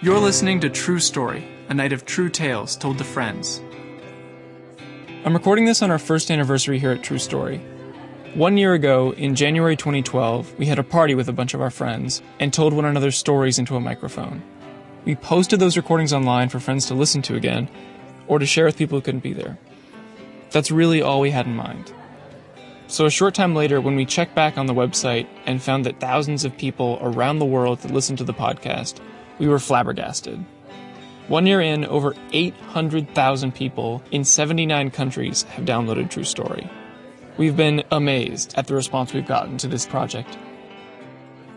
You're listening to True Story, a night of true tales told to friends. I'm recording this on our first anniversary here at True Story. One year ago, in January 2012, we had a party with a bunch of our friends and told one another stories into a microphone. We posted those recordings online for friends to listen to again, or to share with people who couldn't be there. That's really all we had in mind. So, a short time later, when we checked back on the website and found that thousands of people around the world had listened to the podcast, we were flabbergasted. One year in, over 800,000 people in 79 countries have downloaded True Story. We've been amazed at the response we've gotten to this project.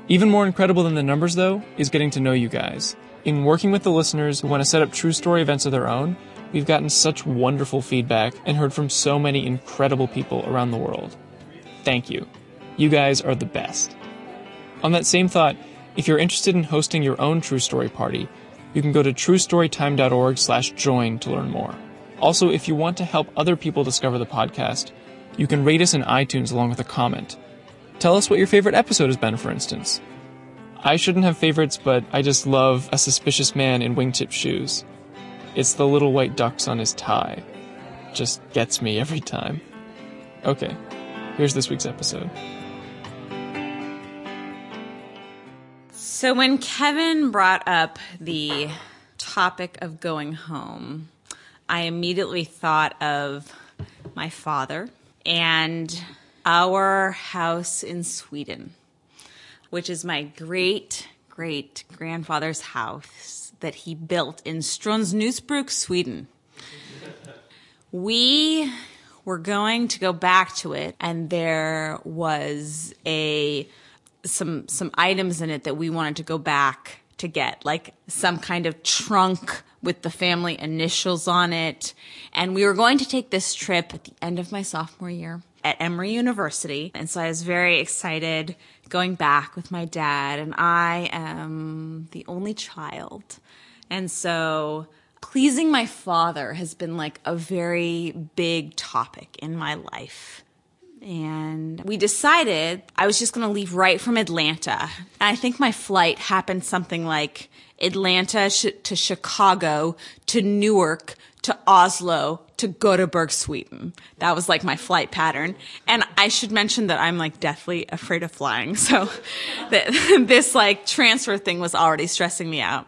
Even more incredible than the numbers, though, is getting to know you guys. In working with the listeners who want to set up True Story events of their own, we've gotten such wonderful feedback and heard from so many incredible people around the world. Thank you. You guys are the best. On that same thought, if you're interested in hosting your own True Story party, you can go to truestorytime.org slash join to learn more. Also, if you want to help other people discover the podcast, you can rate us in iTunes along with a comment. Tell us what your favorite episode has been, for instance. I shouldn't have favorites, but I just love a suspicious man in wingtip shoes. It's the little white ducks on his tie. Just gets me every time. Okay, here's this week's episode. So when Kevin brought up the topic of going home, I immediately thought of my father and our house in Sweden, which is my great great grandfather's house that he built in Strömsnäsbruk, Sweden. We were going to go back to it and there was a some some items in it that we wanted to go back to get, like some kind of trunk with the family initials on it. And we were going to take this trip at the end of my sophomore year at Emory University. And so I was very excited going back with my dad. And I am the only child. And so pleasing my father has been like a very big topic in my life. And we decided I was just going to leave right from Atlanta. And I think my flight happened something like Atlanta to Chicago to Newark to Oslo to Gothenburg, Sweden. That was like my flight pattern. And I should mention that I'm like deathly afraid of flying. So this like transfer thing was already stressing me out.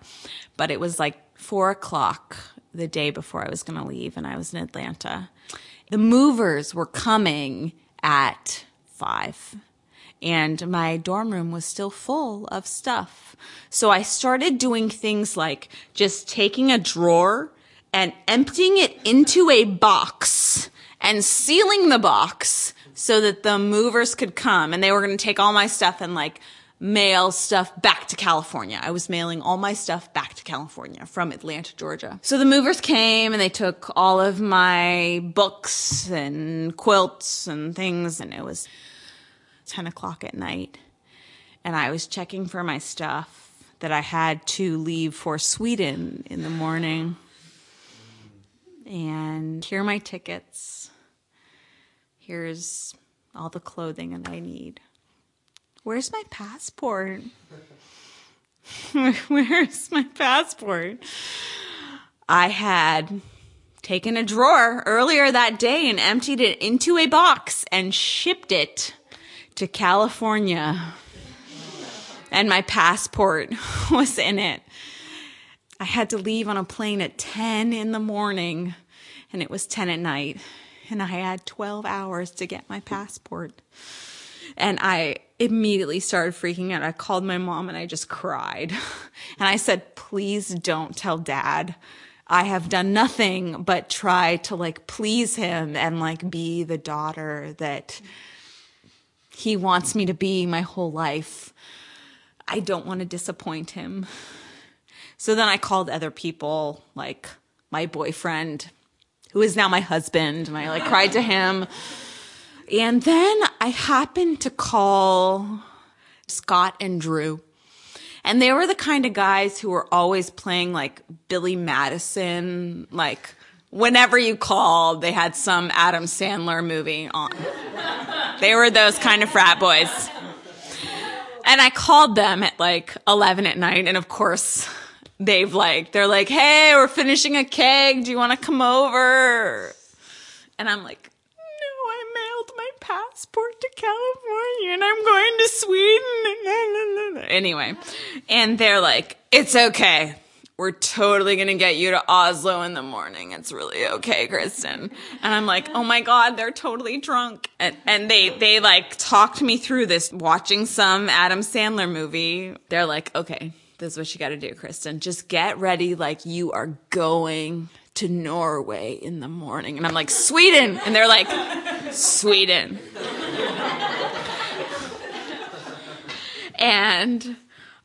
But it was like four o'clock the day before I was going to leave and I was in Atlanta. The movers were coming at five and my dorm room was still full of stuff. So I started doing things like just taking a drawer and emptying it into a box and sealing the box so that the movers could come and they were going to take all my stuff and like mail stuff back to California. I was mailing all my stuff back to California from Atlanta, Georgia. So the movers came and they took all of my books and quilts and things and it was 10 o'clock at night. And I was checking for my stuff that I had to leave for Sweden in the morning. And here are my tickets. Here's all the clothing that I need. Where's my passport? Where's my passport? I had taken a drawer earlier that day and emptied it into a box and shipped it to California. And my passport was in it. I had to leave on a plane at 10 in the morning and it was 10 at night. And I had 12 hours to get my passport. And I immediately started freaking out. I called my mom and I just cried. And I said, please don't tell dad. I have done nothing but try to like please him and like be the daughter that he wants me to be my whole life. I don't want to disappoint him. So then I called other people, like my boyfriend, who is now my husband, and I like cried to him. And then I happened to call Scott and Drew. And they were the kind of guys who were always playing like Billy Madison, like whenever you called, they had some Adam Sandler movie on. they were those kind of frat boys. And I called them at like 11 at night. And of course, they've like, they're like, hey, we're finishing a keg. Do you want to come over? And I'm like, no, I mailed my passport to California and I'm going to Sweden. anyway, and they're like, it's okay. We're totally gonna get you to Oslo in the morning. It's really okay, Kristen. And I'm like, oh my god, they're totally drunk. And, and they they like talked me through this, watching some Adam Sandler movie. They're like, okay, this is what you got to do, Kristen. Just get ready like you are going to Norway in the morning. And I'm like, Sweden. And they're like, Sweden. and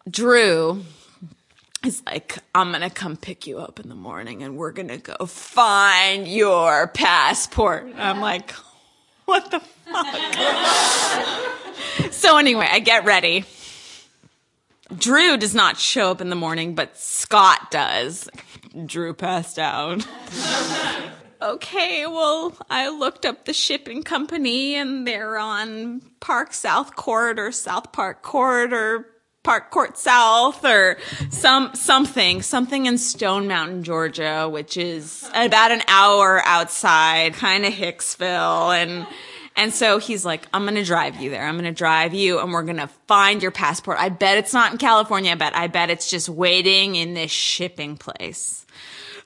Drew is like, I'm going to come pick you up in the morning and we're going to go find your passport. I'm like, what the fuck? so anyway, I get ready. Drew does not show up in the morning, but Scott does. Drew passed out. okay, well, I looked up the shipping company and they're on Park South Court or South Park Court or Park Court South or some something, something in Stone Mountain, Georgia, which is about an hour outside, kind of Hicksville and and so he's like, I'm going to drive you there. I'm going to drive you and we're going to find your passport. I bet it's not in California. I bet, I bet it's just waiting in this shipping place.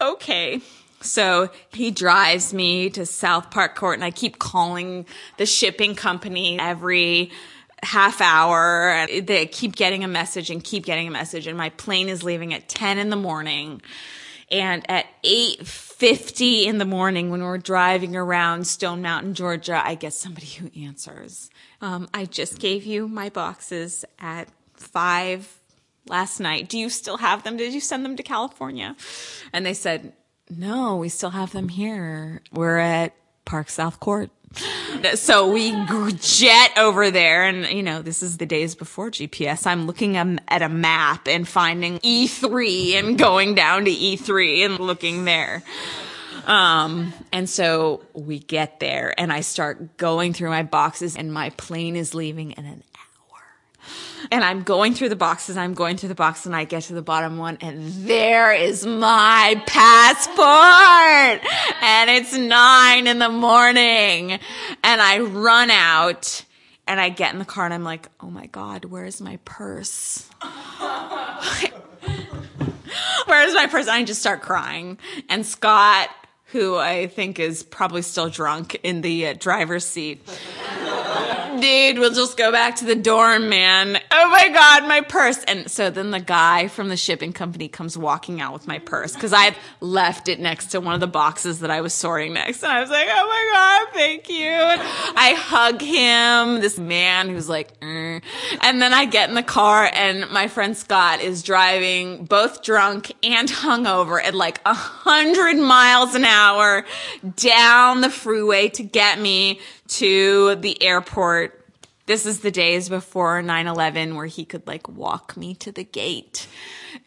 Okay. So he drives me to South Park Court and I keep calling the shipping company every half hour. They keep getting a message and keep getting a message. And my plane is leaving at 10 in the morning. And at 8.50 in the morning, when we're driving around Stone Mountain, Georgia, I get somebody who answers. Um, I just gave you my boxes at 5 last night. Do you still have them? Did you send them to California? And they said, no, we still have them here. We're at Park South Court. So we jet over there and, you know, this is the days before GPS. I'm looking at a map and finding E3 and going down to E3 and looking there. Um, and so we get there and I start going through my boxes and my plane is leaving in an and I'm going through the boxes. I'm going through the box and I get to the bottom one and there is my passport. And it's nine in the morning and I run out and I get in the car and I'm like, oh my God, where's my purse? where's my purse? And I just start crying. And Scott, who I think is probably still drunk in the uh, driver's seat, dude, we'll just go back to the dorm, man. Oh my God, my purse. And so then the guy from the shipping company comes walking out with my purse because I had left it next to one of the boxes that I was sorting next. And I was like, oh my God, thank you. And I hug him, this man who's like, mm. and then I get in the car and my friend Scott is driving both drunk and hungover at like a hundred miles an hour down the freeway to get me to the airport. This is the days before 9-11 where he could like walk me to the gate.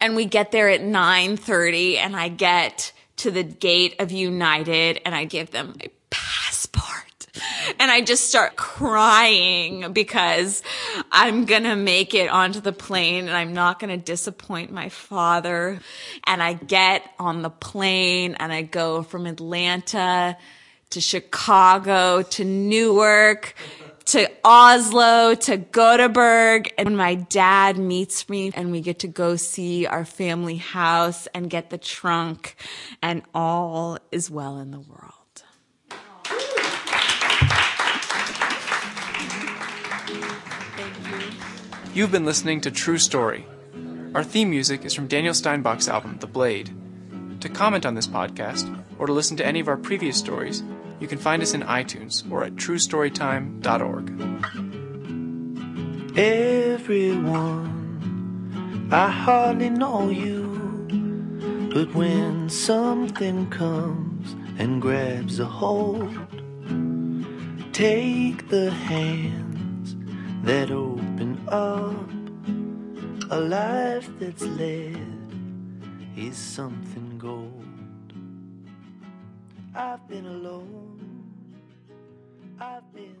And we get there at 9.30 and I get to the gate of United and I give them my passport. And I just start crying because I'm gonna make it onto the plane and I'm not gonna disappoint my father. And I get on the plane and I go from Atlanta to Chicago to Newark to Oslo to Gothenburg. And my dad meets me and we get to go see our family house and get the trunk and all is well in the world. You've been listening to True Story. Our theme music is from Daniel Steinbach's album, The Blade. To comment on this podcast, or to listen to any of our previous stories, you can find us in iTunes or at truestorytime.org. Everyone, I hardly know you, but when something comes and grabs a hold, take the hands that open up. A life that's led is something. I've been alone. I've been